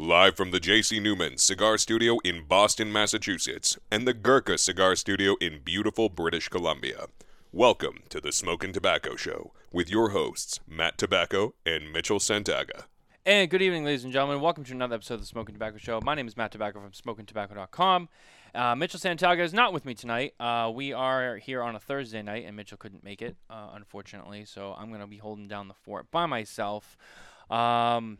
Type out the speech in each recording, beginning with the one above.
Live from the J.C. Newman Cigar Studio in Boston, Massachusetts, and the Gurkha Cigar Studio in beautiful British Columbia. Welcome to the Smokin Tabacco Show with your hosts, Matt Tabacco and Mitchell Santaga. And good evening, ladies and gentlemen. Welcome to another episode of the Smokin Tabacco Show. My name is Matt Tabacco from SmokinTabacco.com. Uh, Mitchell Santaga is not with me tonight. Uh, we are here on a Thursday night, and Mitchell couldn't make it, uh, unfortunately. So I'm going to be holding down the fort by myself. Um,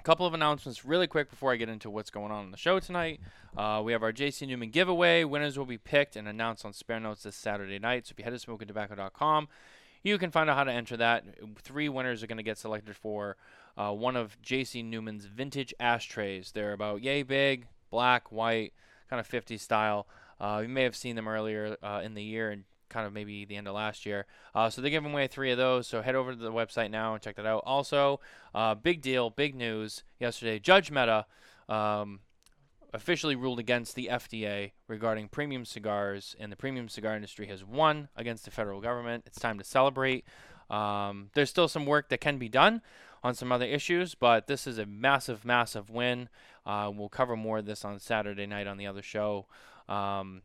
a couple of announcements really quick before I get into what's going on in the show tonight. Uh, we have our JC Newman giveaway. Winners will be picked and announced on Spare Notes this Saturday night. So if you head to smokintabacco.com, you can find out how to enter that. Three winners are going to get selected for uh, one of JC Newman's vintage ashtrays. They're about yay big, black, white, kind of 50s style. Uh, you may have seen them earlier uh, in the year and kind of maybe the end of last year. Uh, so they're giving away three of those. So head over to the website now and check that out. Also, uh, big deal, big news yesterday. Judge Mehta um, officially ruled against the FDA regarding premium cigars, and the premium cigar industry has won against the federal government. It's time to celebrate. Um, there's still some work that can be done on some other issues, but this is a massive, massive win. Uh, we'll cover more of this on Saturday night on the other show. Um,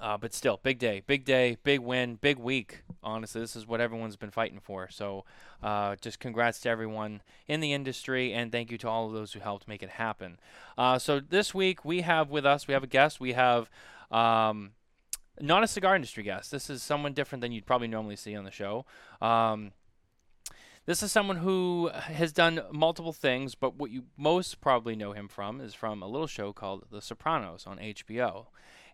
uh, but still, big day, big day, big win, big week. Honestly, this is what everyone's been fighting for. So, uh, just congrats to everyone in the industry, and thank you to all of those who helped make it happen. Uh, so this week we have with us, we have a guest. We have um, not a cigar industry guest. This is someone different than you'd probably normally see on the show. Um, this is someone who has done multiple things, but what you most probably know him from is from a little show called The Sopranos on HBO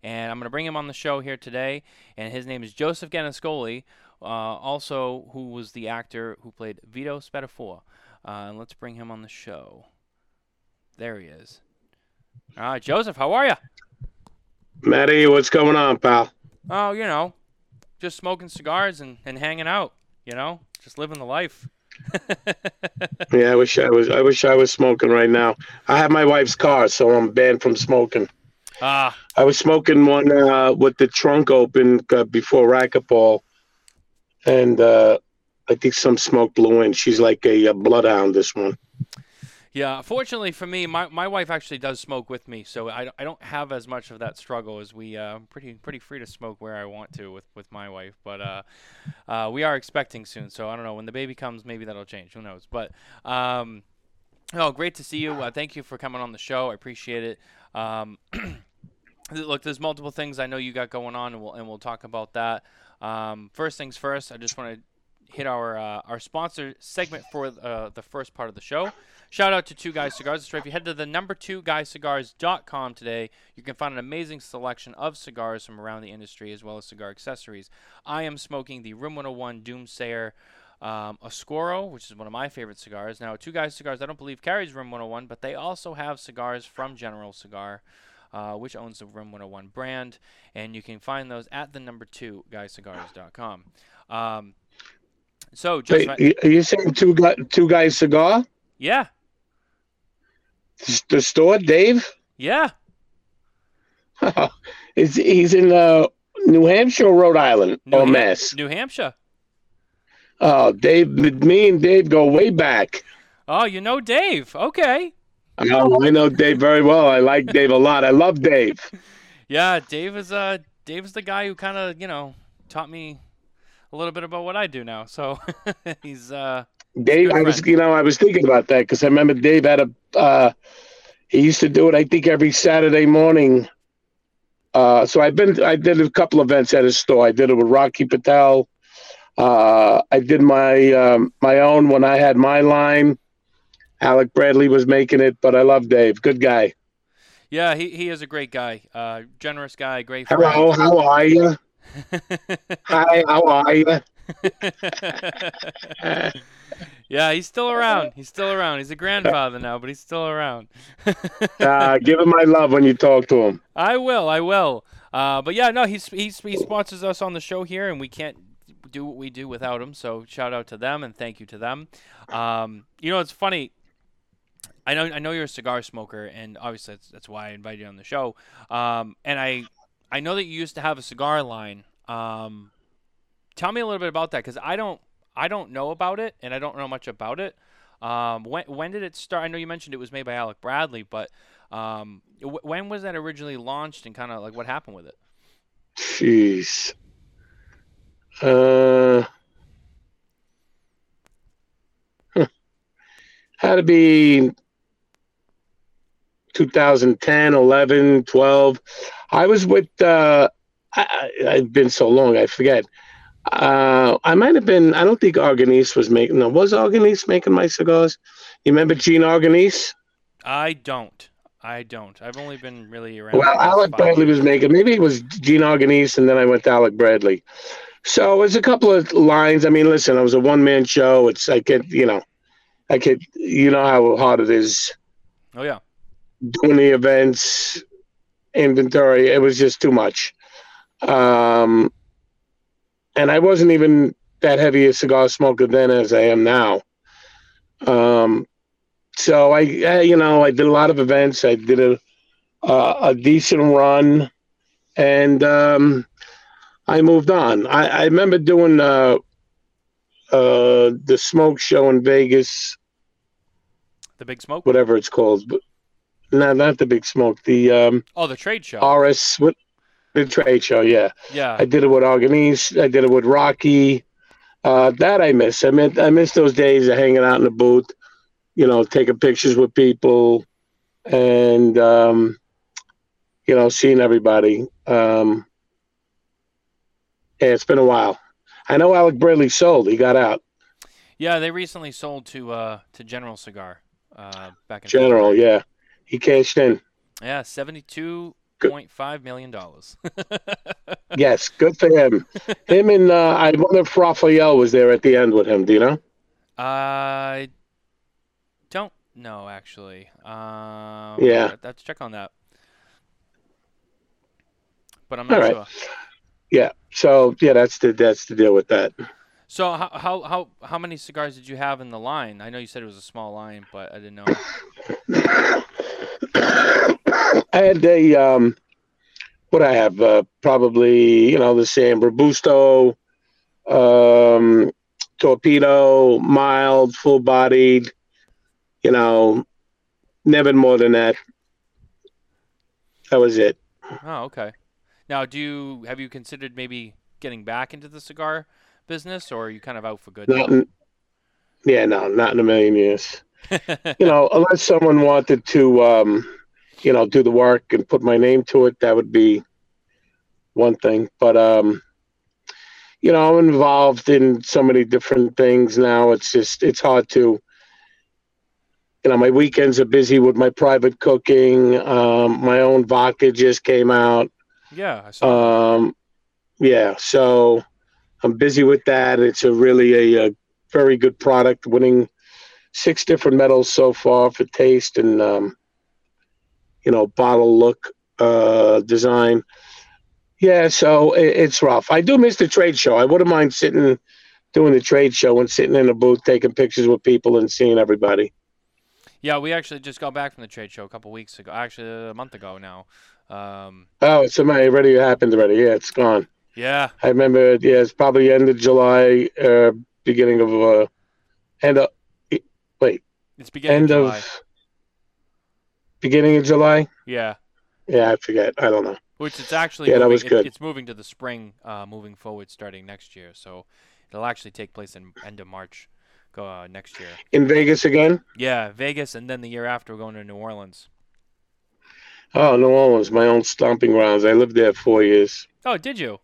and I'm going to bring him on the show here today. And his name is Joseph Gannascoli, uh, also who was the actor who played Vito Spatafore. Uh, let's bring him on the show. There he is. All right, Joseph, how are you? Matty, what's going on, pal? Oh, you know, just smoking cigars and, and hanging out. You know, just living the life. yeah, I wish I was. I wish I was smoking right now. I have my wife's car, so I'm banned from smoking. Ah. I was smoking one uh, with the trunk open uh, before racquetball, and uh, I think some smoke blew in. She's like a, a, bloodhound. This one. Yeah, fortunately for me, my, my wife actually does smoke with me, so I, I don't have as much of that struggle as we. Uh, I'm pretty pretty free to smoke where I want to with, with my wife, but uh, uh, we are expecting soon, so I don't know when the baby comes, maybe that'll change. Who knows? But um, oh, great to see you. Uh, thank you for coming on the show. I appreciate it. Um, look, there's multiple things I know you got going on, and we'll and we'll talk about that. Um, first things first, I just want to hit our uh, our sponsor segment for uh, the first part of the show. Shout out to Two Guys Cigars. That's right. If you head to the number two guyscigars.com today, you can find an amazing selection of cigars from around the industry as well as cigar accessories. I am smoking the Room 101 Doomsayer um, Oscuro, which is one of my favorite cigars. Now, Two Guys Cigars, I don't believe carries Room 101, but they also have cigars from General Cigar uh, which owns the Room 101 brand, and you can find those at the number two guyscigars.com. Um, so, just Wait, are you saying two guy, two guys cigar? Yeah. The store, Dave. Yeah. is he's in uh, New Hampshire or Rhode Island New or Ham- Mass? New Hampshire. Oh, Dave, me and Dave go way back. Oh, you know Dave. Okay. Oh, I know Dave very well. I like Dave a lot. I love Dave. Yeah, Dave is uh Dave is the guy who kind of you know taught me a little bit about what I do now. So he's uh Dave. I was you know I was thinking about that because I remember Dave had a uh, he used to do it. I think every Saturday morning. Uh, so I've been I did a couple events at his store. I did it with Rocky Patel. Uh, I did my um, my own when I had my line. Alec Bradley was making it, but I love Dave. Good guy. Yeah, he, he is a great guy. Uh, generous guy, great friend. Hello, how are you? Hi, how are you? yeah, he's still around. He's still around. He's a grandfather now, but he's still around. uh, give him my love when you talk to him. I will. I will. Uh, but yeah, no, he's, he's he sponsors us on the show here, and we can't do what we do without him. So shout out to them and thank you to them. Um, you know, it's funny. I know I know you're a cigar smoker, and obviously that's, that's why I invited you on the show. Um, and I I know that you used to have a cigar line. Um, tell me a little bit about that because I don't I don't know about it, and I don't know much about it. Um, when when did it start? I know you mentioned it was made by Alec Bradley, but um, w- when was that originally launched, and kind of like what happened with it? Jeez. Uh, had to be 2010, 11, 12. I was with, uh, I, I, I've been so long, I forget. Uh, I might have been, I don't think Arganese was making, no, was Arganese making my cigars? You remember Gene Arganese? I don't. I don't. I've only been really around. Well, Alec Bradley was making. Maybe it was Gene Arganese, and then I went to Alec Bradley. So it was a couple of lines. I mean, listen, it was a one man show. It's I could, you know, I could, you know how hard it is Oh yeah. Doing the events, inventory. It was just too much. Um, and I wasn't even that heavy a cigar smoker then as I am now. Um, so I, I, you know, I did a lot of events. I did a uh, a decent run, and um, I moved on. I, I remember doing uh, uh, the smoke show in Vegas, The Big Smoke. whatever it's called. No, not the big smoke. The um, Oh, the trade show. RS, what the trade show? Yeah, yeah. I did it with Arganese. I did it with Rocky. Uh, that I miss. I mean, I miss those days of hanging out in the booth, you know, taking pictures with people, and um, you know, seeing everybody. Um, yeah, it's been a while. I know Alec Bradley sold. He got out. Yeah, they recently sold to uh to General Cigar, uh back in General, February. yeah, he cashed in. Yeah, seventy-two point five million dollars. Yes, good for him. him and uh, I wonder if Raphael was there at the end with him. Do you know? I don't know actually. Um, Yeah. Have to check on that. But I'm not right. sure. Yeah. So yeah, that's the that's the deal with that. So how, how how how many cigars did you have in the line? I know you said it was a small line, but I didn't know. I had a um, what I have uh, probably you know the same Robusto, um, torpedo, mild, full bodied. You know, never more than that. That was it. Oh, okay. Now, do you have you considered maybe getting back into the cigar business, or are you kind of out for good? Not in, yeah, no, not in a million years. You know, unless someone wanted to, um, you know, do the work and put my name to it, that would be one thing. But um, you know, I'm involved in so many different things now. It's just it's hard to. You know, my weekends are busy with my private cooking. Um, my own vodka just came out. yeah, I saw. Um, yeah, so I'm busy with that. It's a really a, a very good product, winning six different medals so far for taste and um, you know bottle look, uh, design. Yeah, so it, it's rough. I do miss the trade show. I wouldn't mind sitting, doing the trade show and sitting in a booth, taking pictures with people and seeing everybody. yeah, we actually just got back from the trade show a couple weeks ago. Actually, a month ago now. Um, Oh, it's already happened already. Yeah, it's gone. yeah, I remember. Yeah, it's probably end of July, uh, beginning of uh, end of it's beginning end of July. of beginning of July. Yeah, Yeah, I forget. I don't know. which it's actually Yeah, that moving, was it- good. it's moving to the spring, uh, moving forward, starting next year. So it'll actually take place in end of March, go uh, next year. In Vegas again? Yeah, Vegas, and then the year after we're going to New Orleans. Oh, New Orleans, my own stomping grounds. I lived there four years. Oh, did you?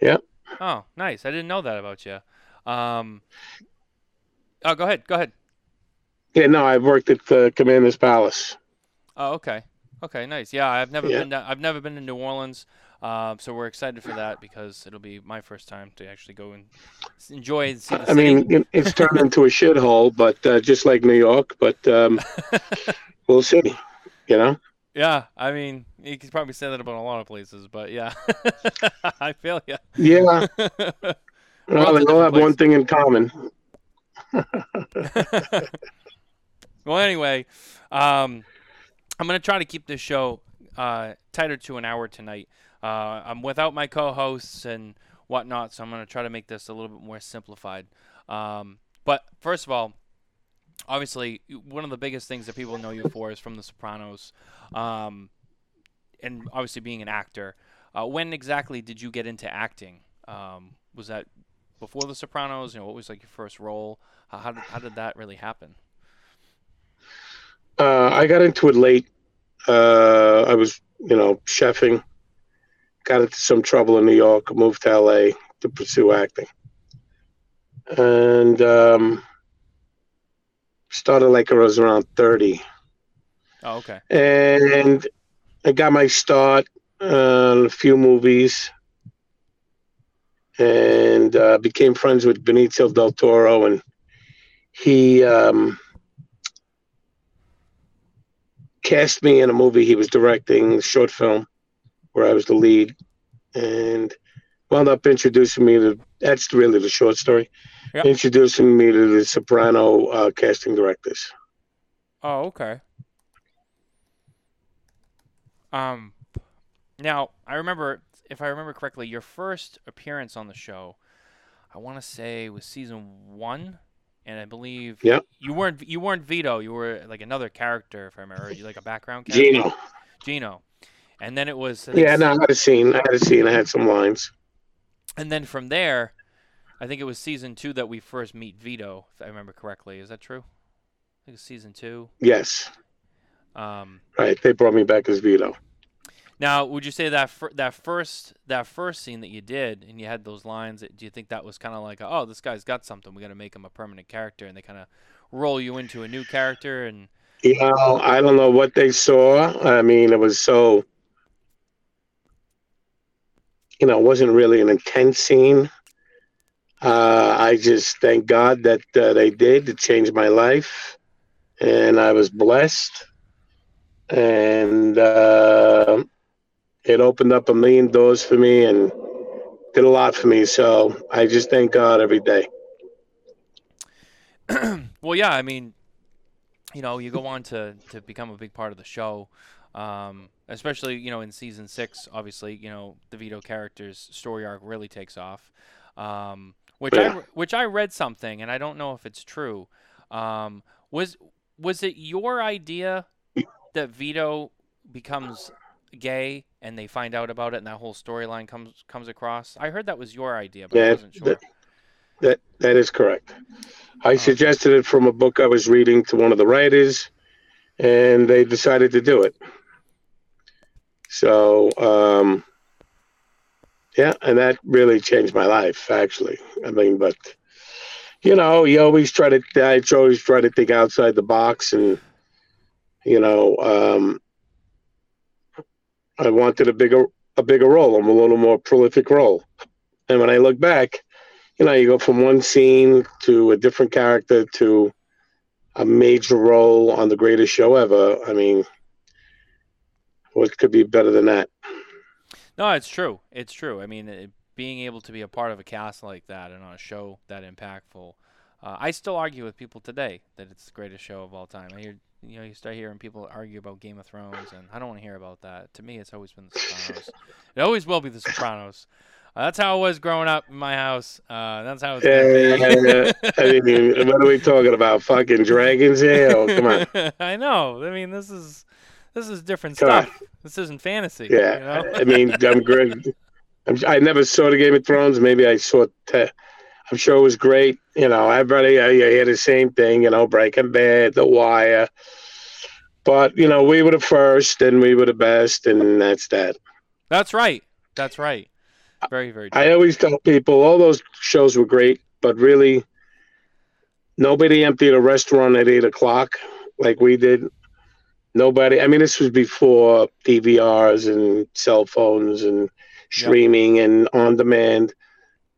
Yeah. Oh, nice. I didn't know that about you. Um. Oh, go ahead. Go ahead. Yeah, no, I've worked at the Commander's Palace. Oh, okay. Okay, nice. Yeah, I've never Yeah. been. To, I've never been to New Orleans, um, so we're excited for that because it'll be my first time to actually go and enjoy and see the city. I city. mean, it's turned into a shithole, but uh, just like New York. But um, we'll see. You know. yeah, I mean, you could probably say that about a lot of places, but yeah, I feel you. Yeah. Well, they all have one thing in common. Well, anyway, um, I'm gonna try to keep this show uh, tighter to an hour tonight. Uh, I'm without my co-hosts and whatnot, so I'm gonna try to make this a little bit more simplified. Um, but first of all, obviously one of the biggest things that people know you for is from The Sopranos, um, and obviously being an actor. Uh, when exactly did you get into acting? Um, was that before The Sopranos? You know, what was like your first role? How, how did how did that really happen? Uh, I got into it late. Uh, I was, you know, chefing. Got into some trouble in New York. Moved to LA to pursue acting, and um, started like I was around thirty. Oh, okay. And I got my start on a few movies, and uh, became friends with Benicio del Toro, and he. Um, cast me in a movie he was directing, a short film, where I was the lead, and wound up introducing me to. That's really the short story. Yep. Introducing me to the Soprano uh, casting directors. Oh, okay. Um, now I remember, if I remember correctly, your first appearance on the show, I want to say was season one, and I believe Yeah. you weren't you weren't Vito, you were like another character, if I remember, you like a background character. Gino. Gino, and then it was I think, Yeah, no, I had a scene. I had a scene. I had some lines. and then from there, I think it was season two that we first meet Vito, if I remember correctly. Is that true? I think it's season two. Yes, Um, right. They brought me back as Vito. Now, would you say that fir- that first that first scene that you did and you had those lines? Do you think that was kind of like, oh, this guy's got something. We got to make him a permanent character, and they kind of roll you into a new character? And I don't know what they saw. I mean, it was so. You know, it wasn't really an intense scene. Uh, I just thank God that uh, they did. It changed my life, and I was blessed. And uh, it opened up a million doors for me and did a lot for me. So I just thank God every day. well, yeah, I mean, you know, you go on to to become a big part of the show. Um, especially, you know, in season six, obviously, you know, the Vito character's story arc really takes off. Um, which I Yeah. re- which I read something, and I don't know if it's true. Um, was was it your idea that Vito becomes gay and they find out about it and that whole storyline comes comes across? I heard that was your idea, but I wasn't sure. that- That that is correct. I Oh. suggested it from a book I was reading to one of the writers, and they decided to do it. So, um, yeah, and that really changed my life. Actually, I mean, but you know, you always try to. I always try to think outside the box, and you know, um, I wanted a bigger a bigger role, I'm a little more prolific role. And when I look back, you know, you go from one scene to a different character to a major role on the greatest show ever. I mean, what could be better than that? No, it's true. It's true. I mean, it, being able to be a part of a cast like that and on a show that impactful, uh, I still argue with people today that it's the greatest show of all time. I hear, you know, you start hearing people argue about Game of Thrones, and I don't want to hear about that. To me, it's always been The Sopranos. it always will be The Sopranos. Uh, that's how it was growing up in my house. Uh, that's how it's Yeah. I mean, what are we talking about? Fucking dragons here? Oh, come on. I know. I mean, this is this is different Come on. stuff. This isn't fantasy. Yeah, You know? I mean, I'm great. I'm, I never saw the Game of Thrones. Maybe I saw. Te- I'm sure it was great. You know, everybody I, I hear the same thing. You know, Breaking Bad, The Wire. But you know, we were the first, and we were the best, and that's that. That's right. That's right. Very, very true. I always tell people all those shows were great, but really, nobody emptied a restaurant at eight o'clock like we did. Nobody. I mean, this was before DVRs and cell phones and streaming and on demand.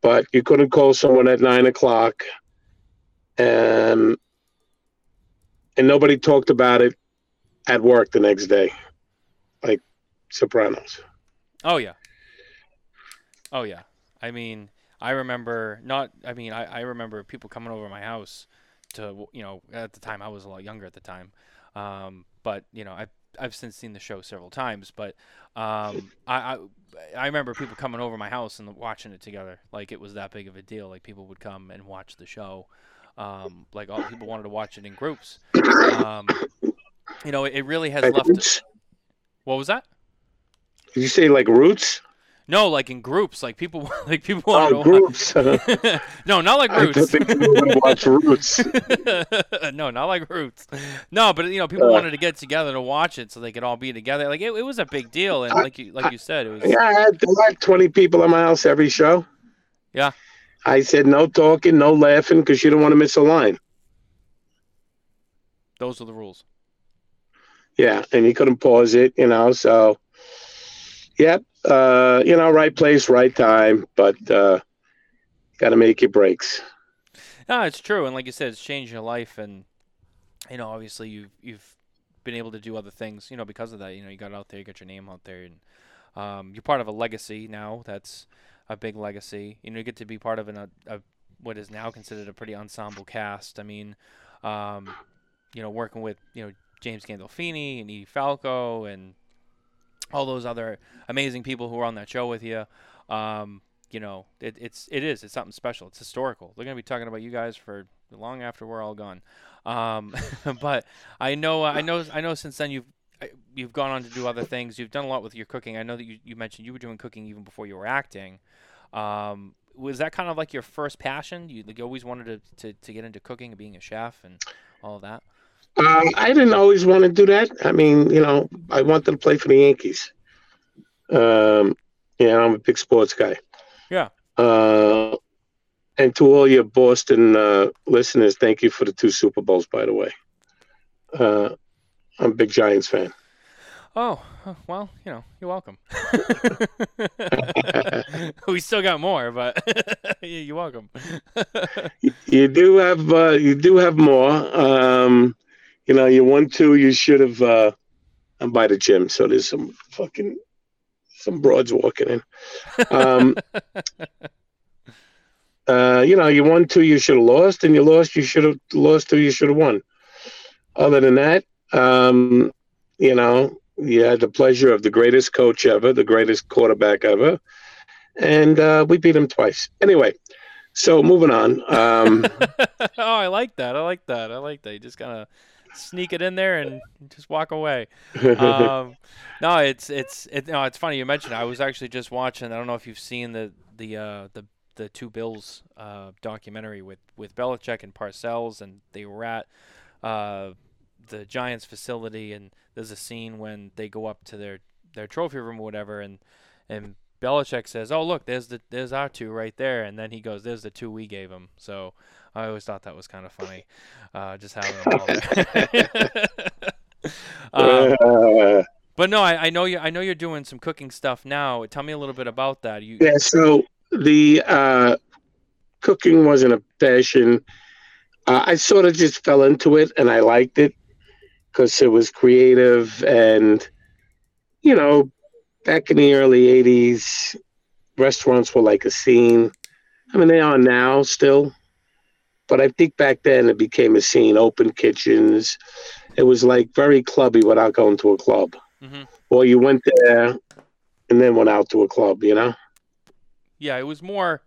But you couldn't call someone at nine o'clock, um, and nobody talked about it at work the next day, like Sopranos. Oh yeah. Oh yeah. I mean, I remember not. I mean, I, I remember people coming over my house to you know at the time I was a lot younger at the time, um, but you know I've I've since seen the show several times, but um, I, I I remember people coming over my house and watching it together like it was that big of a deal. Like people would come and watch the show. Um, like all people wanted to watch it in groups. Um, you know, it, it really has Like left. What was that? Did you say like roots? No, like in groups. Like people, like people Oh, to groups. no, not like I roots. thought they would watch roots. no, not like Roots. No, but you know, people Uh. wanted to get together to watch it so they could all be together. Like it, it was a big deal, and like you like you said, it was. Yeah, I had, I had 20 people in my house every show. Yeah. I said no talking, no laughing, because you don't want to miss a line. Those are the rules. Yeah, and you couldn't pause it, you know. So, yep, uh, you know, right place, right time, but uh, got to make your breaks. No, it's true, and like you said, it's changed your life, and you know, obviously you've you've been able to do other things, you know, because of that. You know, you got out there, you got your name out there, and um, you're part of a legacy now. That's a big legacy. You know, you get to be part of an, a, a what is now considered a pretty ensemble cast. I mean, um, you know, working with you know James Gandolfini and Edie Falco and all those other amazing people who were on that show with you. Um, you know, it, it's it is it's something special. It's historical. They're gonna be talking about you guys for long after we're all gone. Um, but I know I know I know since then you've you've gone on to do other things. You've done a lot with your cooking. I know that you, you mentioned you were doing cooking even before you were acting. Um, was that kind of like your first passion? You like you always wanted to, to, to get into cooking and being a chef and all of that. Um, I didn't always want to do that. I mean, you know, I wanted to play for the Yankees. Um, yeah, I'm a big sports guy. Yeah. Uh, and to all your Boston uh, listeners, thank you for the two Super Bowls, by the way. Uh, I'm a big Giants fan. Oh, well, you know, you're welcome. we still got more, but you're welcome. You do have uh, you do have more. Um, you know, you won two. You should have. Uh, I'm by the gym, so there's some fucking some broads walking in. Um, uh, you know, you won two. You should have lost, and you lost. You should have lost two. You should have won. Other than that, um, you know, you had the pleasure of the greatest coach ever, the greatest quarterback ever, and uh, we beat him twice. Anyway, so moving on. Um, oh, I like that. I like that. I like that. You just kind of sneak it in there and just walk away. Um, no, it's it's it, no, it's funny you mentioned. it. I was actually just watching. I don't know if you've seen the the uh, the the two Bills uh, documentary with with Belichick and Parcells, and they were at uh, the Giants facility, and there's a scene when they go up to their their trophy room or whatever, and and Belichick says, "Oh, look, there's the there's our two right there," and then he goes, "There's the two we gave him." So I always thought that was kind of funny, uh, just having them all there. um, but no, I, I know you. I know you're doing some cooking stuff now. Tell me a little bit about that. You, Yeah, so the uh, cooking wasn't a passion. Uh, I sort of just fell into it and I liked it because it was creative. And, you know, back in the early 80s, restaurants were like a scene. I mean, they are now still. But I think back then it became a scene, open kitchens. It was like very clubby without going to a club. hmm Or you went there and then went out to a club, you know? yeah, it was more.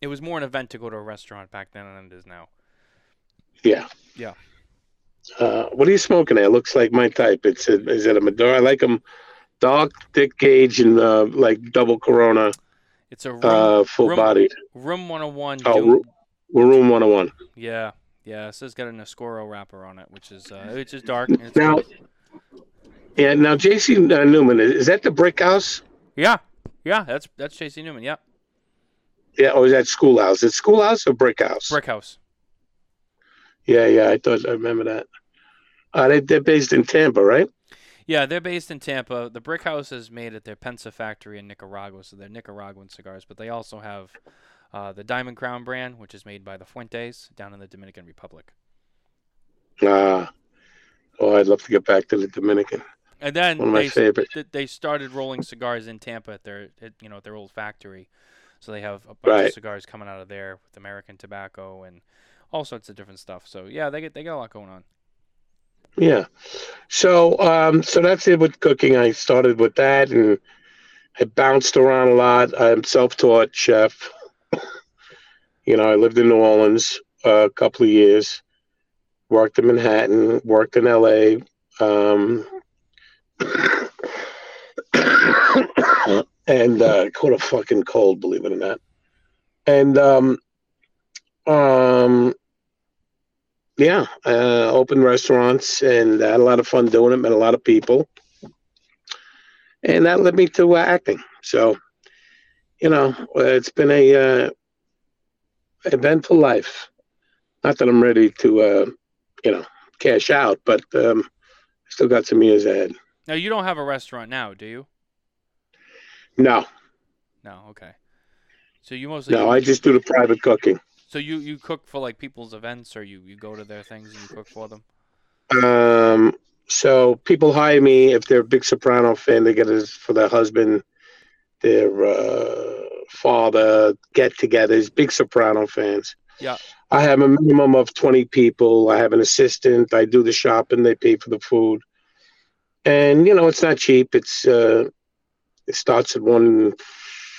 It was more an event to go to a restaurant back then than it is now. Yeah. Yeah. Uh, what are you smoking there? Looks like my type. It's a, is it a Maduro? I like them dark, thick gauge, and uh, like double Corona, It's a room, uh, full room- bodied. room 101. Oh, June- Ru- Room 101. yeah, yeah. This has got an Oscuro wrapper on it, which is uh, which is dark. It's Now, yeah. Now, J.C. uh, Newman is that the Brick House? yeah, yeah. That's that's J.C. Newman. Yeah, Yeah, or is that Schoolhouse? Is it Schoolhouse or Brick House? Brick House. Yeah, yeah. I thought I remember that. Uh, they, they're based in Tampa, right? Yeah, they're based in Tampa. The Brick House is made at their Pensa factory in Nicaragua, so they're Nicaraguan cigars. But they also have uh, the Diamond Crown brand, which is made by the Fuentes down in the Dominican Republic. Uh, oh, I'd love to get back to the Dominican. And then One of my they, favorites. they started rolling cigars in Tampa at their at, you know at their old factory, so they have a bunch Right. of cigars coming out of there with American tobacco and all sorts of different stuff. So yeah, they get they got a lot going on. Yeah. So um so that's it with cooking. I started with that and I bounced around a lot. I'm self-taught chef. You know, I lived in New Orleans a couple of years. Worked in Manhattan. Worked in L.A. Um, and uh, caught a fucking cold, believe it or not. And um, um, yeah, uh, opened restaurants and had a lot of fun doing it. Met a lot of people, and that led me to uh, acting. So, you know, it's been a uh, eventful life. Not that I'm ready to, uh, you know, cash out, but um, still got some years ahead. Now you don't have a restaurant now, do you? No, No. Okay. So you mostly no, I just do the private cooking. so you you cook for like people's events or you you go to their things and you cook for them. Um, so people hire me if they're a big Soprano fan. They get it for their husband, their uh, father, get-togethers. Big Soprano fans. Yeah. I have a minimum of twenty people. I have an assistant. I do the shopping. They pay for the food, and you know it's not cheap. It's uh, it starts at one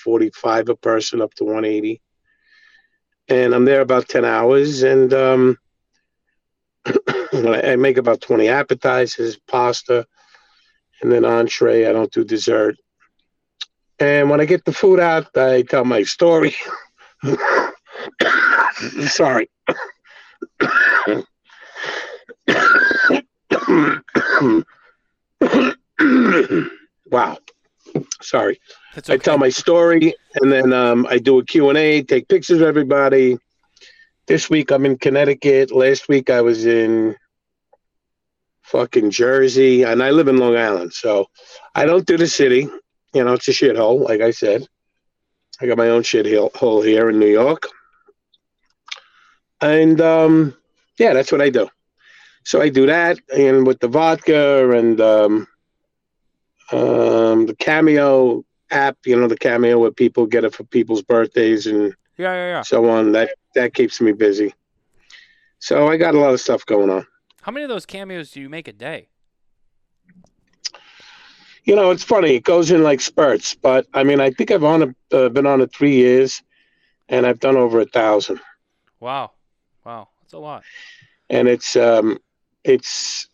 forty-five a person up to one eighty, and I'm there about ten hours, and um, I make about 20 appetizers, pasta, and then entree. I don't do dessert. And when I get the food out, I tell my story. Sorry. wow. Sorry. That's I tell my story, and then um, I do a Q&A, take pictures of everybody. This week I'm in Connecticut. Last week I was in fucking Jersey, and I live in Long Island, so I don't do the city. You know, it's a shithole, like I said. I got my own shithole here in New York, and um, yeah, that's what I do. So I do that, and with the vodka and um, um, the Cameo app, you know, the Cameo where people get it for people's birthdays and yeah, yeah, yeah. so on. That that keeps me busy. So I got a lot of stuff going on. How many of those cameos do you make a day? You know, it's funny. It goes in like spurts, but I mean, I think I've on it, uh, been on it three years, and I've done over a thousand. Wow. Wow. That's a lot. And it's um, it's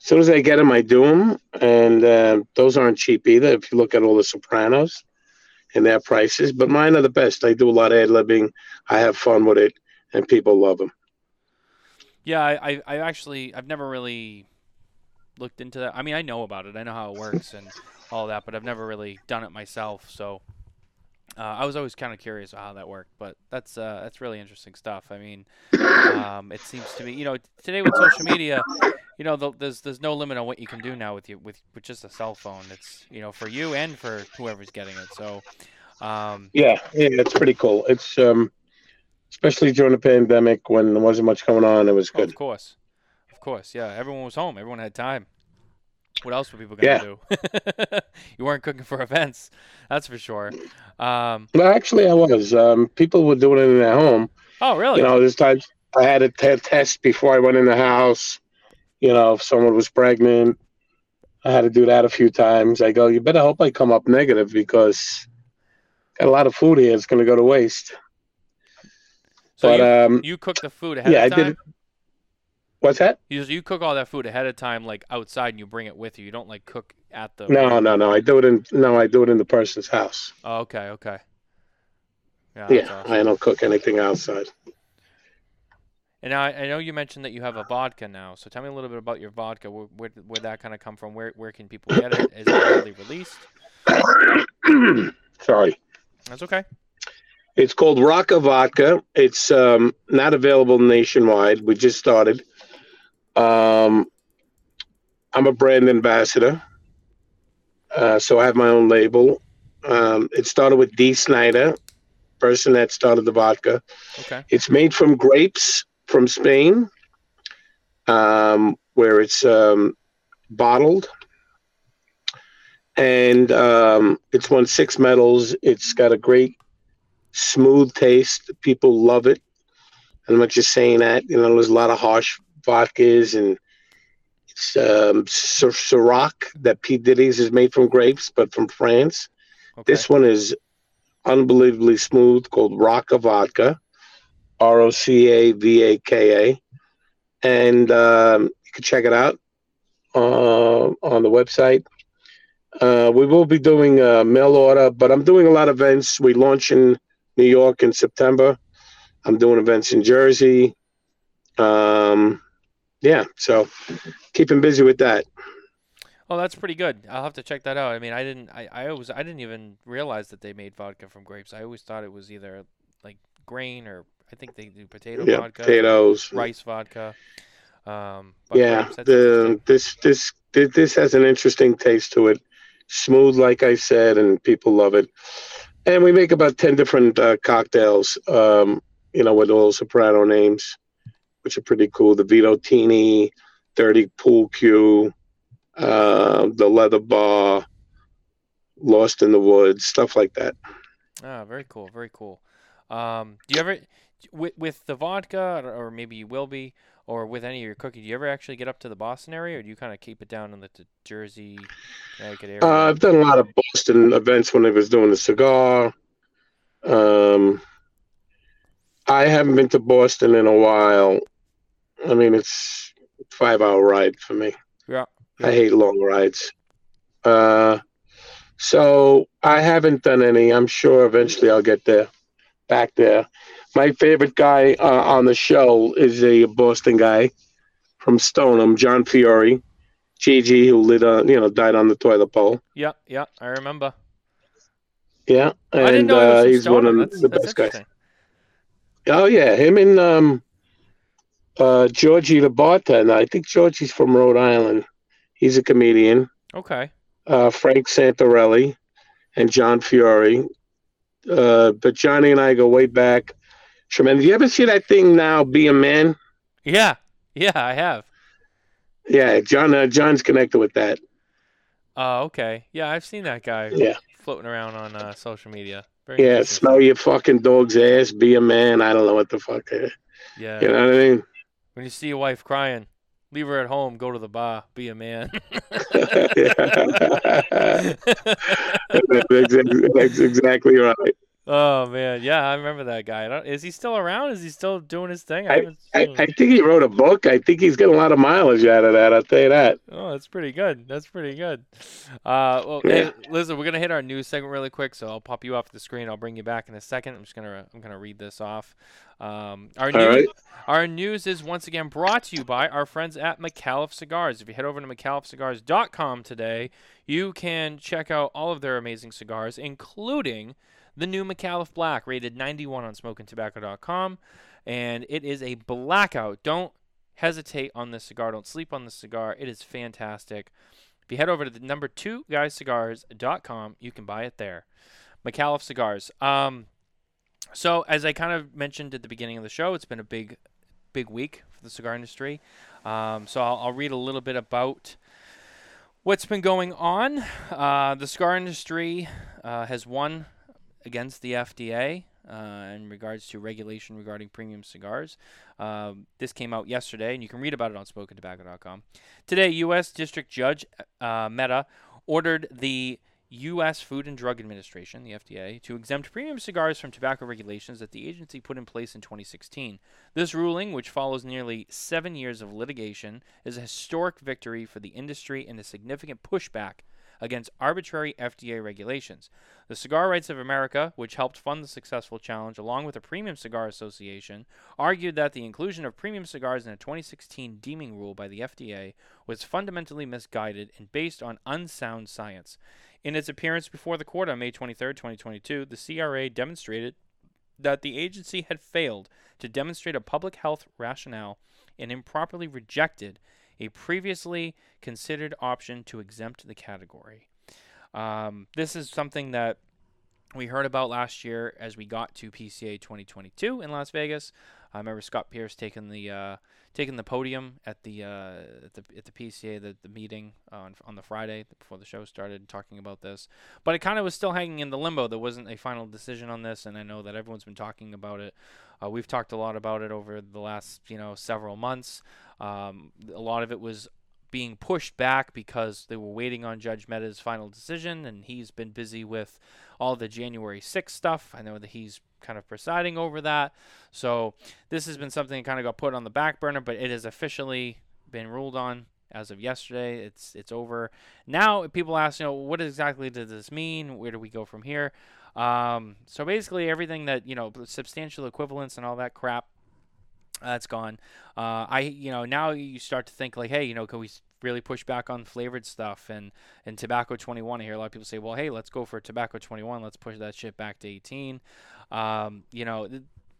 as soon as I get them, I do them, and uh, those aren't cheap either. If you look at all the Sopranos and their prices, but mine are the best. I do a lot of ad libbing. I have fun with it, and people love them. Yeah, I, I, I actually I've never really looked into that. I mean, I know about it. I know how it works and all that, but I've never really done it myself. So uh, I was always kind of curious how that worked. But that's uh, that's really interesting stuff. I mean, um, it seems to me, you know, today with social media, you know, the, there's there's no limit on what you can do now with you with with just a cell phone. It's you know for you and for whoever's getting it. So. Um, Yeah, yeah, it's pretty cool. It's um, especially during the pandemic when there wasn't much going on. It was good. of course, of course, yeah. Everyone was home. Everyone had time. What else were people gonna do? you weren't cooking for events, that's for sure. Um, Well, actually, I was. Um, people were doing it in their home. oh, really? You know, there's times I had a test before I went in the house. You know, if someone was pregnant, I had to do that a few times. I go, you better hope I come up negative because got a lot of food here. It's to go to waste. so but you, um, you cook the food ahead yeah, I of time. did. What's that? You you cook all that food ahead of time, like outside, and you bring it with you. You don't like cook at the. No, no, no. I do it in no. I do it in the person's house. Oh, okay, okay. Yeah. Yeah, awesome. I don't cook anything outside. And I, I know you mentioned that you have a vodka now. So tell me a little bit about your vodka. Where where where that kind of come from? Where where can people get it? Is it widely released? Sorry. That's okay. It's called Rocka Vodka. It's um, not available nationwide. We just started. Um, I'm a brand ambassador, uh, so I have my own label. Um, it started with D. Snyder, person that started the vodka. Okay. It's made from grapes from Spain, um, where it's um, bottled. And um, it's won six medals. It's got a great, smooth taste. People love it. And I'm not just saying that. You know, there's a lot of harsh vodkas and it's um, Cir- Ciroc that P. Diddy's is made from grapes, but from France. Okay. This one is unbelievably smooth, called Rocka Vodka. R O C A V A K A, and um, you can check it out uh, on the website. Uh, we will be doing a mail order, but I'm doing a lot of events. We launch in New York in September. I'm doing events in Jersey. Um, yeah, so keeping busy with that. Oh, that's pretty good. I'll have to check that out. I mean, I didn't. I, I always. I didn't even realize that they made vodka from grapes. I always thought it was either like grain or I think they do potato Yeah, vodka, potatoes. rice vodka. Um, but Yeah, grapes, the this this this has an interesting taste to it. Smooth, like I said, and people love it. And we make about ten different uh, cocktails. Um, you know, with all soprano names, which are pretty cool. The Vito Tini, Dirty Pool Cue, uh, the Leather Bar, Lost in the Woods, stuff like that. Ah, very cool, very cool. Um, do you ever with with the vodka, or, or maybe you will be, or with any of your cooking? Do you ever actually get up to the Boston area, or do you kind of keep it down in the, the Jersey, Connecticut area? Uh, I've done a lot of Boston events when I was doing the cigar. Um, I haven't been to Boston in a while. I mean, it's a five hour ride for me. Yeah, I hate long rides. Uh, so I haven't done any. I'm sure eventually I'll get there, back there. My favorite guy uh, on the show is a Boston guy from Stoneham, John Fiore, Gigi, who lit on, you know, died on the toilet pole. yeah, yeah. I remember. Yeah, and I didn't know uh, he's one of That's, the that's best guys. Oh yeah, him and um, uh, Georgie the bartender. I think Georgie's from Rhode Island. He's a comedian. Okay. Uh, Frank Santorelli and John Fiore. Uh, but Johnny and I go way back. Tremendous. You ever see that thing now? Be a man. Yeah, yeah, I have. Yeah, John. Uh, John's connected with that. Oh, okay. Yeah, I've seen that guy Yeah, floating around on uh, social media. Very yeah. Smell your fucking dog's ass. Be a man. I don't know what the fuck. uh, Yeah. You know what I mean? When you see your wife crying, leave her at home. Go to the bar. Be a man. that's, that's exactly right. Oh man, yeah, I remember that guy. Is he still around? Is he still doing his thing? I, haven't I. I think he wrote a book. I think he's getting a lot of mileage out of that. I'll tell you that. Oh, that's pretty good. That's pretty good. Uh, well, hey, listen, we're gonna hit our news segment really quick, so I'll pop you off the screen. I'll bring you back in a second. I'm just gonna I'm gonna read this off. Um, our news right. our news is once again brought to you by our friends at Micallef Cigars. If you head over to MicallefCigars.com today, you can check out all of their amazing cigars, including the new Micallef Black, rated 91 on SmokinTabacco.com, and it is a blackout. Don't hesitate on this cigar. Don't sleep on this cigar. It is fantastic. If you head over to the number two guyscigars.com, you can buy it there. Micallef Cigars. Um, so as I kind of mentioned at the beginning of the show, it's been a big, big week for the cigar industry. Um, so I'll, I'll read a little bit about what's been going on. Uh, the cigar industry uh, has won against the FDA uh, in regards to regulation regarding premium cigars. Um, this came out yesterday, and you can read about it on SmokinTabacco.com. Today, U.S. District Judge uh, Mehta ordered the U.S. Food and Drug Administration, the FDA, to exempt premium cigars from tobacco regulations that the agency put in place in 2016. This ruling, which follows nearly seven years of litigation, is a historic victory for the industry and a significant pushback against arbitrary FDA regulations. The Cigar Rights of America, which helped fund the successful challenge along with the Premium Cigar Association, argued that the inclusion of premium cigars in a 2016 deeming rule by the FDA was fundamentally misguided and based on unsound science. In its appearance before the court on May 23, 2022, the CRA demonstrated that the agency had failed to demonstrate a public health rationale and improperly rejected a previously considered option to exempt the category. Um, this is something that we heard about last year as we got to PCA 2022 in Las Vegas. I remember Scott Pearce taking the uh, taking the podium at the uh, at the at the PCA the, the meeting on on the Friday before the show started, talking about this. But it kind of was still hanging in the limbo. There wasn't a final decision on this, and I know that everyone's been talking about it. Uh, we've talked a lot about it over the last you know several months. Um, a lot of it was being pushed back because they were waiting on Judge Mehta's final decision, and he's been busy with all the January 6th stuff. I know that he's kind of presiding over that. So this has been something that kind of got put on the back burner, but it has officially been ruled on as of yesterday. It's it's over. Now people ask, you know, what exactly does this mean? Where do we go from here? Um, so basically, everything that you know, substantial equivalence and all that crap, that's gone. Uh, I you know now you start to think like, hey, you know, can we really push back on flavored stuff and and tobacco 21 i hear a lot of people say well hey let's go for tobacco 21 let's push that shit back to 18 um, you know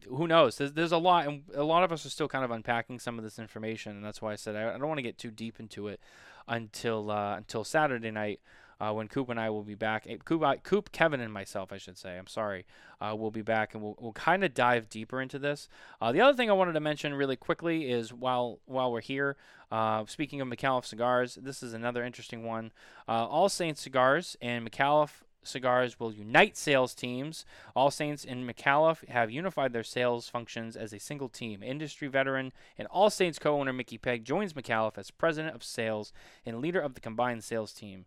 who knows? There's, there's a lot, and a lot of us are still kind of unpacking some of this information, and that's why I said I, I don't want to get too deep into it until uh, until Saturday night. Uh, when Coop and I will be back. Eh, Coop, Coop, Kevin, and myself, I should say. I'm sorry. Uh, we'll be back, and we'll, we'll kind of dive deeper into this. Uh, the other thing I wanted to mention really quickly is while while we're here, uh, speaking of Micallef cigars, this is another interesting one. Uh, All Saints cigars and Micallef Cigars will unite sales teams. All Saints and Micallef have unified their sales functions as a single team. Industry veteran and All Saints co owner Mickey Pegg joins Micallef as president of sales and leader of the combined sales team.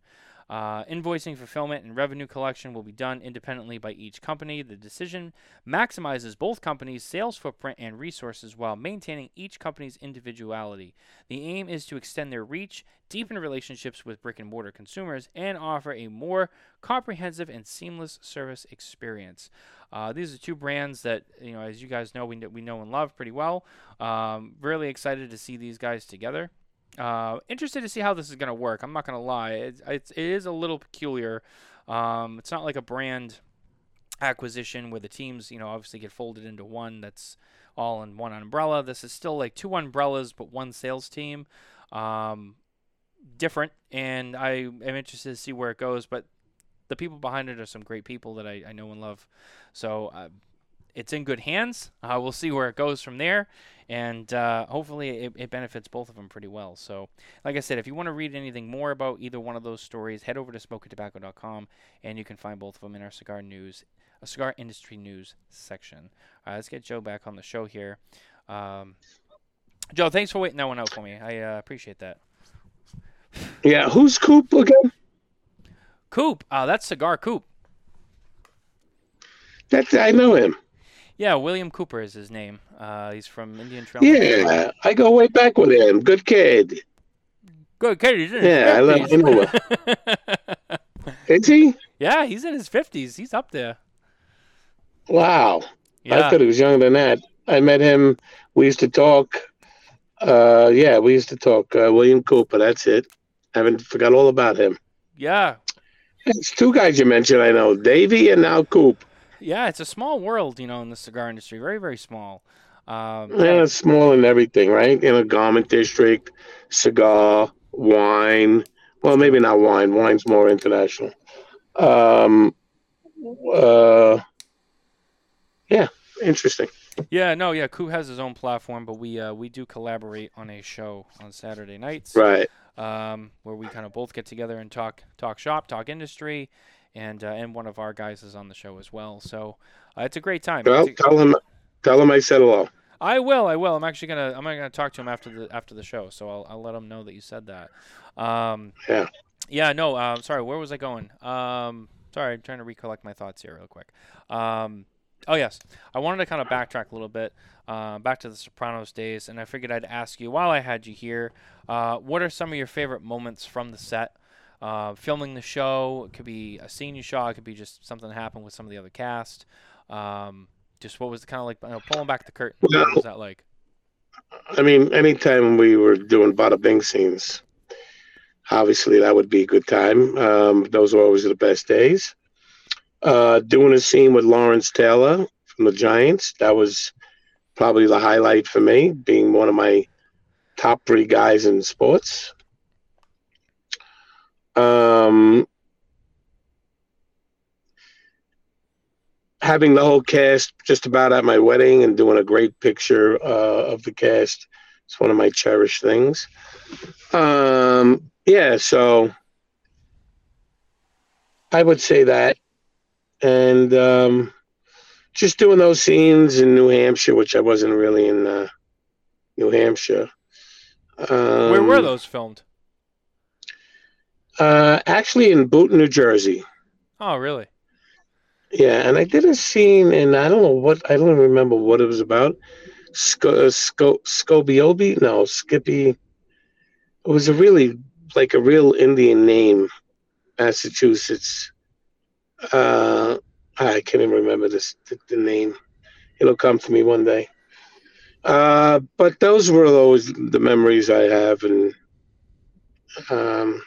Uh, invoicing, fulfillment, and revenue collection will be done independently by each company. The decision maximizes both companies' sales footprint and resources while maintaining each company's individuality. The aim is to extend their reach, deepen relationships with brick and mortar consumers, and offer a more comprehensive and seamless service experience. Uh, these are two brands that, you know, as you guys know, we, we know and love pretty well. Um, really excited to see these guys together. Uh, interested to see how this is going to work. I'm not going to lie. It's, it's, it is a little peculiar. Um, it's not like a brand acquisition where the teams, you know, obviously get folded into one that's all in one umbrella. This is still like two umbrellas, but one sales team. Um, different, and I am interested to see where it goes. But the people behind it are some great people that I, I know and love. So uh, it's in good hands. Uh, we'll see where it goes from there and uh, hopefully it, it, benefits both of them pretty well. So, like I said, if you want to read anything more about either one of those stories, head over to smokintabacco.com, and you can find both of them in our cigar news, a cigar industry news section. All right, let's get Joe back on the show here. Um, Joe, thanks for waiting that one out for me. I uh, appreciate that. Yeah, who's Coop again? Coop, uh, that's Cigar Coop. That's I know him. Yeah, William Cooper is his name. Uh, he's from Indian Trail. Yeah, I go way back with him. Good kid. Good kid. He's in yeah, I love him. is he? Yeah, he's in his fifties. He's up there. Wow. Yeah. I thought he was younger than that. I met him. We used to talk. Uh, yeah, we used to talk. Uh, William Cooper. That's it. I haven't forgot all about him. Yeah. It's two guys you mentioned. I know Davey and now Coop yeah, it's a small world, you know, in the cigar industry. Very, very small. Um, yeah, it's small in everything, right? In a garment district, cigar, wine. Well, maybe not wine. Wine's more international. Um, uh, yeah, interesting. Yeah, no, yeah. Koo has his own platform, but we uh, we do collaborate on a show on Saturday nights, right? Um, where we kind of both get together and talk talk shop, talk industry, and uh, and one of our guys is on the show as well. So uh, it's a great time. Well, a- tell him tell him I said hello. I will. I will. I'm actually gonna I'm gonna talk to him after the after the show. So I'll I'll let him know that you said that. Um, yeah. Yeah. No. Um. Sorry. Where was I going? Um. Sorry. I'm trying to recollect my thoughts here real quick. Um. Oh yes, I wanted to kind of backtrack a little bit, uh, back to the Sopranos days, and I figured I'd ask you while I had you here, uh, what are some of your favorite moments from the set? Uh, filming the show. It could be a scene you shot. It could be just something that happened with some of the other cast. Um, just what was it kind of like you know, pulling back the curtain? Well, what was that like? I mean, anytime we were doing bada bing scenes, obviously that would be a good time. Um, those were always the best days. Uh, doing a scene with Lawrence Taylor from the Giants, that was probably the highlight for me, being one of my top three guys in sports. Um, having the whole cast just about at my wedding and doing a great picture uh, of the cast. It's one of my cherished things. Um, yeah, so I would say that. And um, just doing those scenes in New Hampshire, which I wasn't really in uh, New Hampshire. Um, Where were those filmed? Uh, actually, in Boonton, New Jersey. Oh, really? Yeah, and I did a scene, and I don't know what I don't remember what it was about. Sco, uh, Sco, Scobiobi? No, Skippy. It was a really like a real Indian name, Massachusetts. Uh, I can't even remember this the, the name. It'll come to me one day. Uh, but those were always the memories I have, and um,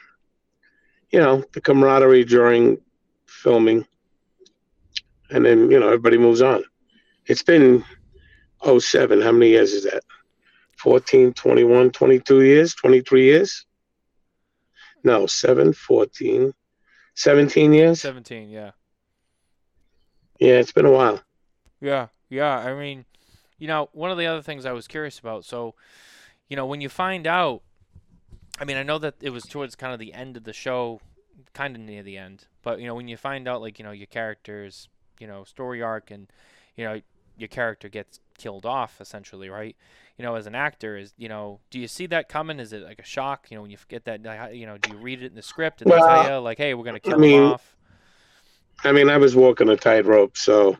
you know, the camaraderie during filming, and then you know everybody moves on. It's been 07. How many years is that? 14, 21, 22 years, 23 years? No, 7, 14, 17 years? 17, yeah. Yeah, it's been a while. Yeah, yeah. I mean, you know, one of the other things I was curious about. So, you know, when you find out, I mean, I know that it was towards kind of the end of the show, kind of near the end. But you know, when you find out, like, you know, your character's, you know, story arc, and you know, your character gets killed off, essentially, right? You know, as an actor, is you know, do you see that coming? Is it like a shock? You know, when you get that, you know, do you read it in the script and Well, they tell you, like, hey, we're gonna kill mean, him off? I mean, I was walking a tightrope, so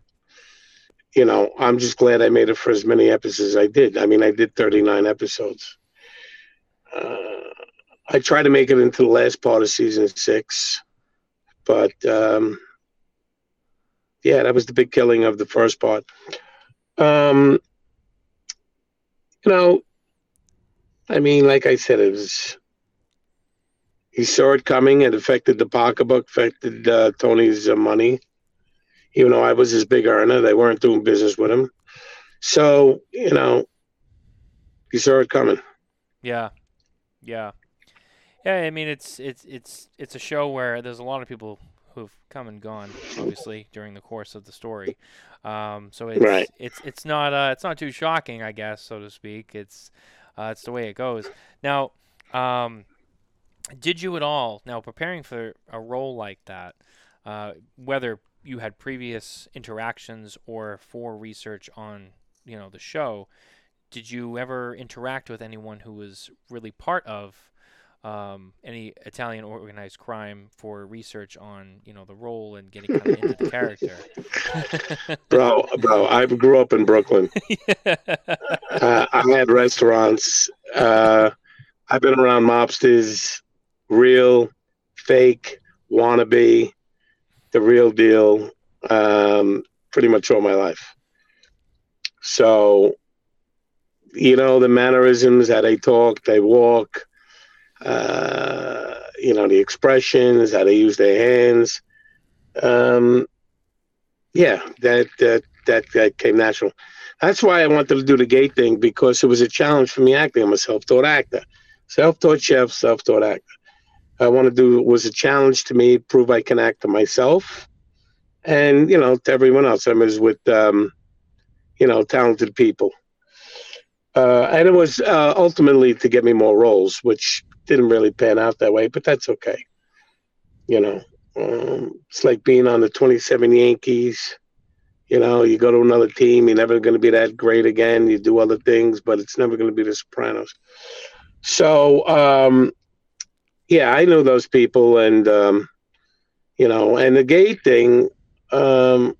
you know, I'm just glad I made it for as many episodes as I did. I mean, I did 39 episodes. Uh, I tried to make it into the last part of season six, but um, yeah, that was the big killing of the first part. Um, you know, I mean, like I said, it was. He saw it coming. It affected the pocketbook, affected uh, Tony's uh, money even though I was his big earner. They weren't doing business with him. So, you know, he saw it coming. Yeah, yeah, yeah. I mean, it's it's it's it's a show where there's a lot of people who've come and gone, obviously, during the course of the story. Um, so it's Right. it's it's not uh, it's not too shocking, I guess, so to speak. It's uh, it's the way it goes. Now, um, did you at all now preparing for a role like that, uh, whether you had previous interactions or for research on you know the show? Did you ever interact with anyone who was really part of um, any Italian organized crime for research on you know the role and getting kind of into the character? Bro, bro, I grew up in Brooklyn. Uh, I had restaurants. Uh, I've been around mobsters, real, fake, wannabe, the real deal, um, pretty much all my life. So, you know, the mannerisms, how they talk, they walk, uh, you know, the expressions, how they use their hands. Um, yeah, that, that that that came natural. That's why I wanted to do the gay thing because it was a challenge for me acting. I'm a self-taught actor, self-taught chef, self-taught actor. I want to do was a challenge to me, prove I can act to myself, and you know to everyone else. I was with um, you know talented people, uh, and it was uh, ultimately to get me more roles, which didn't really pan out that way, but that's okay. You know, um, it's like being on the 27 Yankees. You know, you go to another team, you're never going to be that great again. You do other things, but it's never going to be the Sopranos. So, um, yeah, I knew those people, and um, you know, and the gay thing. Um,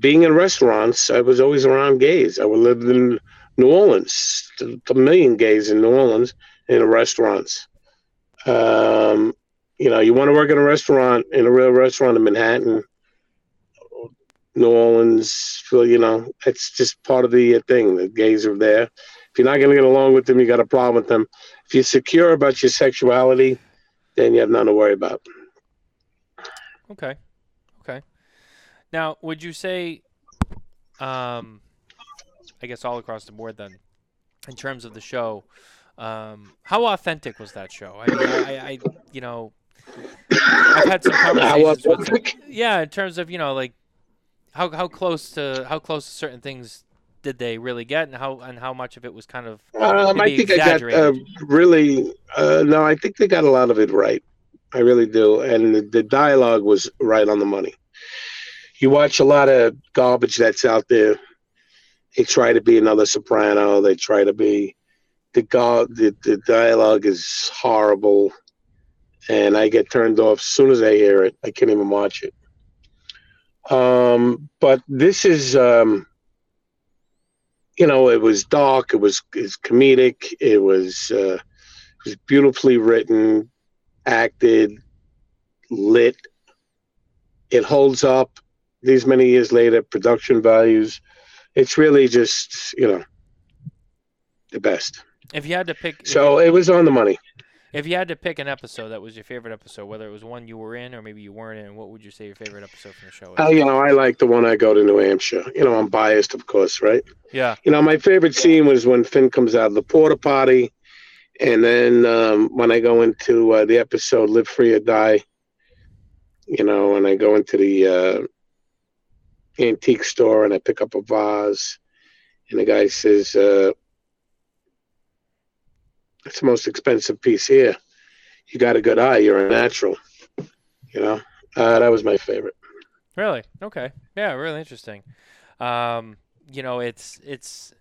being in restaurants, I was always around gays. I would live in New Orleans, a million gays in New Orleans in the restaurants. Um, you know, you want to work in a restaurant, in a real restaurant in Manhattan, New Orleans, you know, it's just part of the uh, thing. The gays are there. If you're not going to get along with them, you got a problem with them. If you're secure about your sexuality, then you have nothing to worry about. Okay. Okay. Now, would you say, um, I guess all across the board then, in terms of the show, um, how authentic was that show? I mean, I, I, you know, I've had some How conversations with, yeah, in terms of you know, like how how close to how close to certain things did they really get, and how and how much of it was kind of Um, I think I got uh, really. Uh, no, I think they got a lot of it right. I really do, and the, the dialogue was right on the money. You watch a lot of garbage that's out there. They try to be another Soprano. They try to be the gar- the, the dialogue is horrible. and I get turned off as soon as I hear it. I can't even watch it. Um, but this is, um, you know, it was dark. It was, it was comedic. It was, uh, it was beautifully written, acted, lit. It holds up these many years later. Production values. It's really just, you know, the best. If you had to pick, So it was on the money. if you had to pick an episode that was your favorite episode, whether it was one you were in or maybe you weren't in, what would you say your favorite episode from the show is? Oh, you know, I like the one I go to New Hampshire. You know, I'm biased, of course, right? yeah, You know, my favorite scene was when Finn comes out of the porta potty, and then um, when I go into uh, the episode "Live Free or Die," you know, and I go into the uh, antique store and I pick up a vase, and the guy says, uh, "It's the most expensive piece here. You got a good eye. You're a natural." You know, uh, that was my favorite. really, okay, yeah, really interesting. Um, you know, it's it's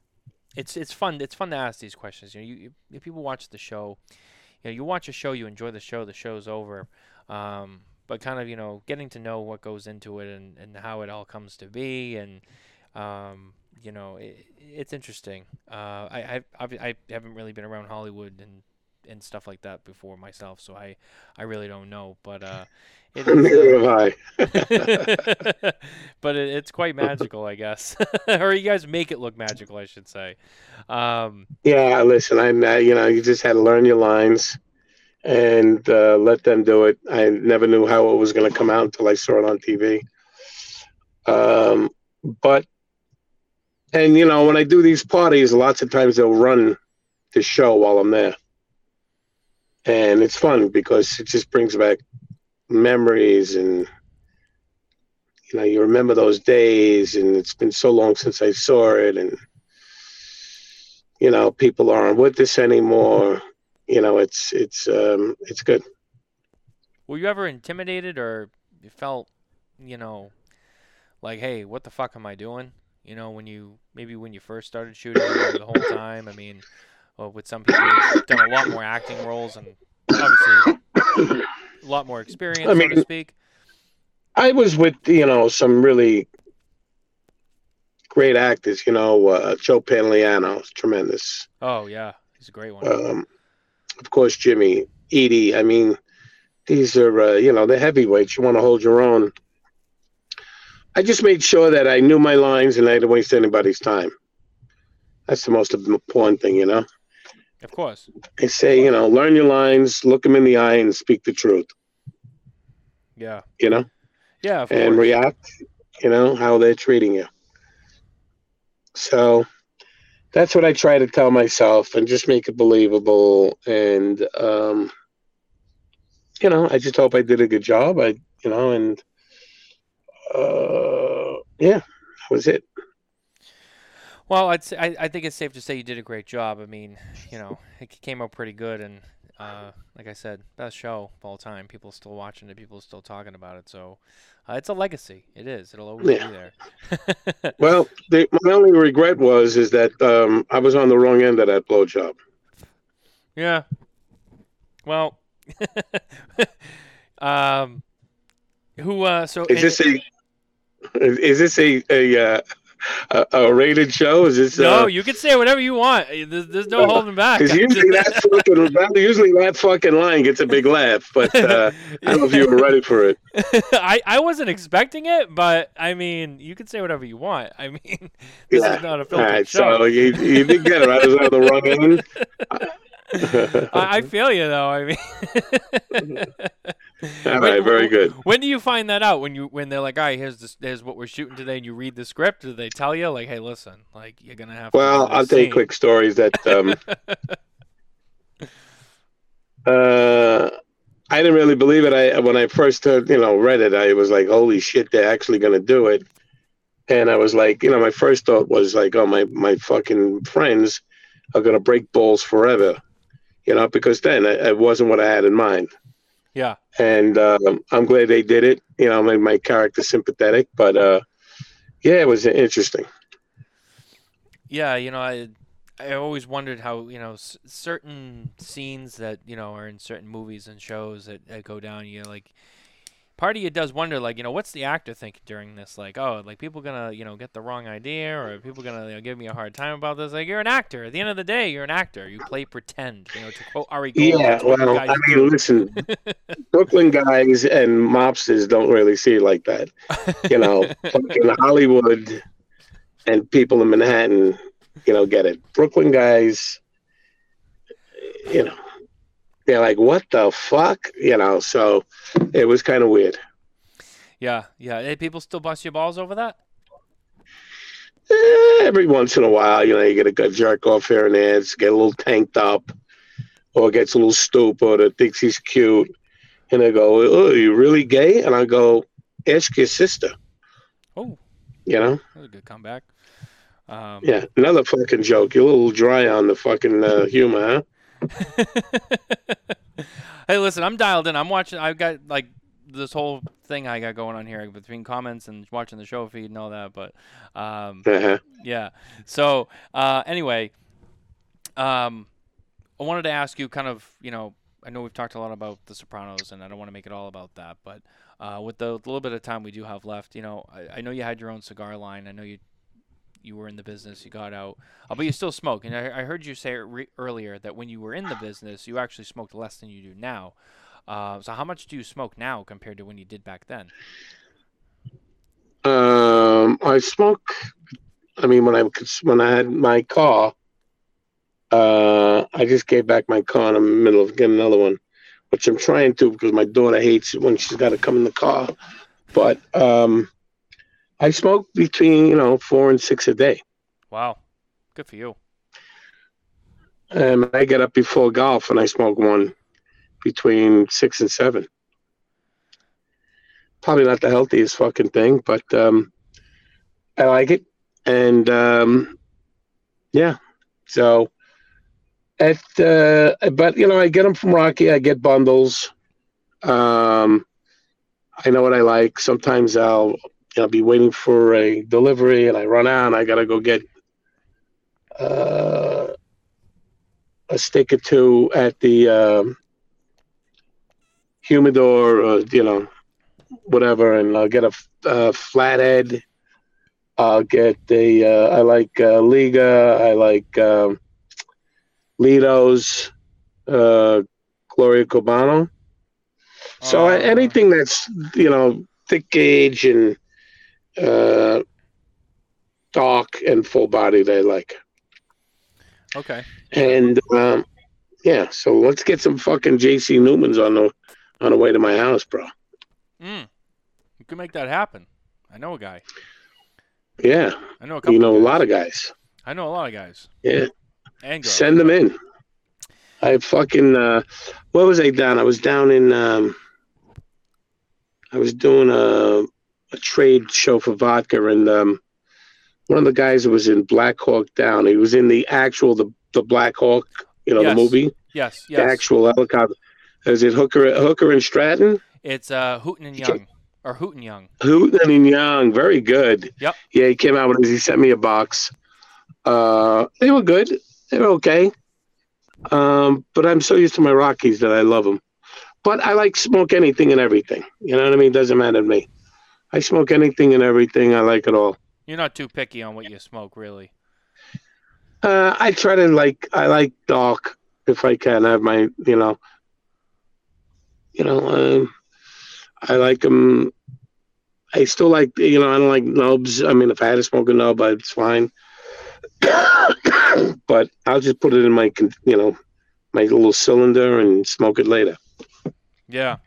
it's it's fun. It's fun to ask these questions. You know, you, you if people watch the show, you know, you watch a show, you enjoy the show, the show's over. Um, but kind of you know getting to know what goes into it and, and how it all comes to be and um, you know it, it's interesting. Uh, I, I I haven't really been around Hollywood and and stuff like that before myself, so I I really don't know. But uh, it is, Neither have I. uh, but it, it's quite magical, I guess, or you guys make it look magical, I should say. Um, Yeah, listen, I'm uh, you know, you just had to learn your lines and uh, let them do it. I never knew how it was going to come out until I saw it on TV. Um, but and you know, when I do these parties, lots of times they'll run the show while I'm there, and it's fun because it just brings back memories and you know you remember those days and it's been so long since i saw it and you know people aren't with us anymore you know it's it's um it's good were you ever intimidated or you felt, you know, like, hey, what the fuck am I doing? You know, when you maybe when you first started shooting the whole time. I mean, well, with some people, who've done a lot more acting roles and obviously a lot more experience, I so to speak. i was with you know some really great actors you know uh, joe pantoliano tremendous Oh yeah, he's a great one. um of course jimmy edie i mean these are uh, you know they're heavyweights you want to hold your own i just made sure that i knew my lines and i didn't waste anybody's time that's the most important thing you know of course. I say, you know, learn your lines, look them in the eye, and speak the truth. Yeah. You know, Yeah. Of and course. react. You know how they're treating you. So that's what I try to tell myself, and just make it believable. And um, you know, I just hope I did a good job. I, you know, and uh, yeah, that was it. Well, I'd say, I, I think it's safe to say you did a great job. I mean, you know, it came out pretty good, and uh, like I said, best show of all time. People still watching it. People still talking about it. So uh, it's a legacy. It is. It'll always Yeah. be there. Well, the, my only regret was is that um, I was on the wrong end of that blowjob. yeah. Well, um, who? Uh, so Is this a is, is this a a, uh, a a rated show? Is this no, uh, you can say whatever you want. Uh, There's, there's no holding back. Because usually that fucking usually that fucking line gets a big laugh, but uh, I don't know if you were ready for it. I, I wasn't expecting it, but I mean, you can say whatever you want. I mean, this Yeah. is not a All filtered right, show. so you you did get it. I was on the wrong end. I, I feel you though. I mean, All right, very good. When do you find that out? When you when they're like, "All right, here's this, here's what we're shooting today," and you read the script, do they tell you like, "Hey, listen, like you're gonna have. Well, I'll tell you quick stories that um, uh, I didn't really believe it. I when I first heard, you know read it, I was like, "Holy shit, they're actually going to do it." And I was like, you know, my first thought was like, "Oh, my my fucking friends are going to break balls forever," you know, because then it, it wasn't what I had in mind. Yeah, And um, I'm glad they did it. You know, I made my character sympathetic, but uh, yeah, it was interesting. yeah. You know, I I always wondered how you know s- certain scenes that you know are in certain movies and shows that, that go down. You know, like part of you does wonder, like you know, what's the actor thinking during this? Like, oh, like people gonna you know get the wrong idea, or people gonna you know, give me a hard time about this? Like, you're an actor. At the end of the day, you're an actor. You play pretend. You know, to quote Ari Gold. Yeah, that's what you well, I do. mean, listen, Brooklyn guys and mobsters don't really see it like that. You know, fucking Hollywood and people in Manhattan, you know, get it. Brooklyn guys, you know, they're like, what the fuck? You know, so it was kind of weird. yeah, yeah. Hey, people still bust your balls over that? Eh, every once in a while, you know, you get a good jerk off here and there, it's get a little tanked up, or gets a little stupid, or thinks he's cute, and they go, "Oh, you really gay?" And I go, "Ask your sister." Oh, You know, that was a good comeback. Um, yeah, another fucking joke. You're a little dry on the fucking uh, humor, huh? hey, listen, I'm dialed in. I'm watching. I've got like this whole thing I got going on here between comments and watching the show feed and all that. But um, Uh-huh. yeah. So uh, anyway, um, I wanted to ask you, kind of, you know, I know we've talked a lot about The Sopranos, and I don't want to make it all about that, but uh, with the little bit of time we do have left, you know, I, I know you had your own cigar line. I know you you were in the business, you got out, uh, but you still smoke. And I, I heard you say re- earlier that when you were in the business, you actually smoked less than you do now. Uh, so how much do you smoke now compared to when you did back then? Um, I smoke. I mean, when I when I had my car, uh, I just gave back my car in the middle of getting another one, which I'm trying to because my daughter hates it when she's got to come in the car. But um, I smoke between you know four and six a day, Wow, good for you. and I get up before golf and I smoke one between six and seven. Probably not the healthiest fucking thing, but um, I like it, and um, yeah. So, at uh, but you know, I get them from Rocky. I get bundles. Um, I know what I like. Sometimes I'll you know be waiting for a delivery, and I run out. and I gotta go get uh, a stick or two at the um, humidor, or, you know, whatever, and I'll get a, uh, flathead. I'll get a. Uh, I like uh, Liga. I like um, Lido's, uh, Gloria Cubano. So Uh, anything that's you know thick gauge and uh, dark and full bodied, I like. Okay. And um, yeah, so let's get some fucking JC Newmans on the on the way to my house, bro. Mm. You can make that happen. I know a guy. Yeah, I know a couple. you know a lot of guys. I know a lot of guys. Yeah, And girls. send them in. I fucking uh, where was I down? I was down in um, I was doing a a trade show for vodka, and um, one of the guys was in Black Hawk Down. He was in the actual the the Black Hawk, you know, Yes. the movie, Yes, yes. the actual helicopter. Is it Hooker Hooker and Stratton? It's uh, Hooten and Young, or Hooten Young. Hooten and Young, very good. Yep. Yeah, he came out with he sent me a box. Uh, they were good. They were okay. Um, but I'm so used to my Rockies that I love them. But I like smoke anything and everything. You know what I mean? Doesn't matter to me. I smoke anything and everything. I like it all. You're not too picky on what you smoke, really. Uh, I try to like. I like dark if I can. I have my, you know, you know. Um, I like them. I still like, you know, I don't like nubs. I mean, if I had to smoke a nub, it's fine. but I'll just put it in my, you know, my little cylinder and smoke it later. Yeah.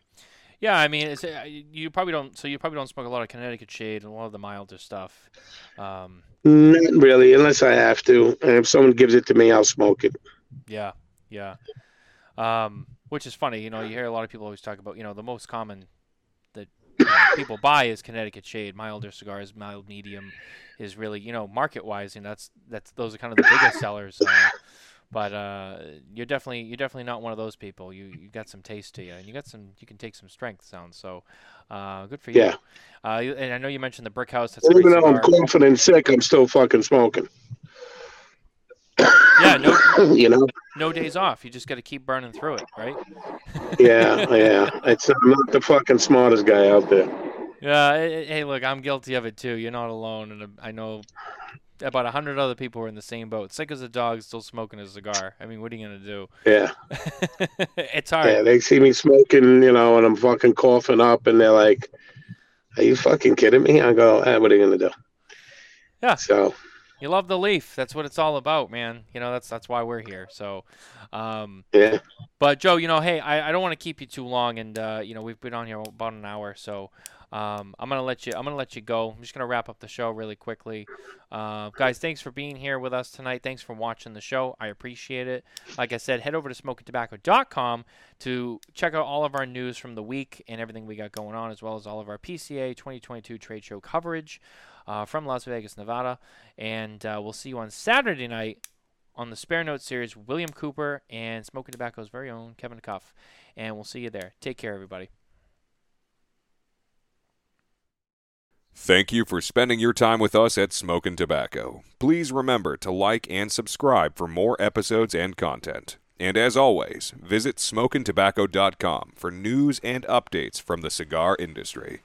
Yeah, I mean, it's, uh, you probably don't. So you probably don't smoke a lot of Connecticut shade and a lot of the milder stuff. Um, Not really, unless I have to. And if someone gives it to me, I'll smoke it. yeah, yeah. Um, which is funny, you know. You hear a lot of people always talk about, you know, the most common that you know, people buy is Connecticut shade. Milder cigars, mild medium, is really, you know, market wise, and that's that's those are kind of the biggest sellers. Uh, but uh, you're definitely you're definitely not one of those people. You you got some taste to you, and you got some you can take some strength sounds. So uh, good for you. Yeah. Uh, you- and I know you mentioned the brick house. That's Even though I'm coughing and sick, I'm still fucking smoking. Yeah, no, you know. no days off. You just got to keep burning through it, right? Yeah, yeah. It's I'm not the fucking smartest guy out there. Yeah. Hey, look, I'm guilty of it too. You're not alone, and uh, I know about a hundred other people were in the same boat. Sick as a dog, still smoking a cigar. I mean, what are you gonna do? Yeah, it's hard. yeah. They see me smoking, you know, and I'm fucking coughing up, and they're like, "Are you fucking kidding me?" I go, eh, "What are you gonna do?" Yeah. So You love the leaf. That's what it's all about, man. You know, that's that's why we're here. So, um, yeah, but Joe, you know, hey, I, I don't want to keep you too long, and uh, you know, we've been on here about an hour, so um, I'm gonna let you. I'm gonna let you go. I'm just gonna wrap up the show really quickly, uh, guys. Thanks for being here with us tonight. Thanks for watching the show. I appreciate it. Like I said, head over to smokintabacco.com to check out all of our news from the week and everything we got going on, as well as all of our PCA 2022 trade show coverage uh, from Las Vegas, Nevada. And uh, we'll see you on Saturday night on the Spare Note series, William Cooper and Smokin Tabacco's very own Kevin Cuff. And we'll see you there. Take care, everybody. Thank you for spending your time with us at Smokin' Tabacco. Please remember to like and subscribe for more episodes and content. And as always, visit smokintabacco.com for news and updates from the cigar industry.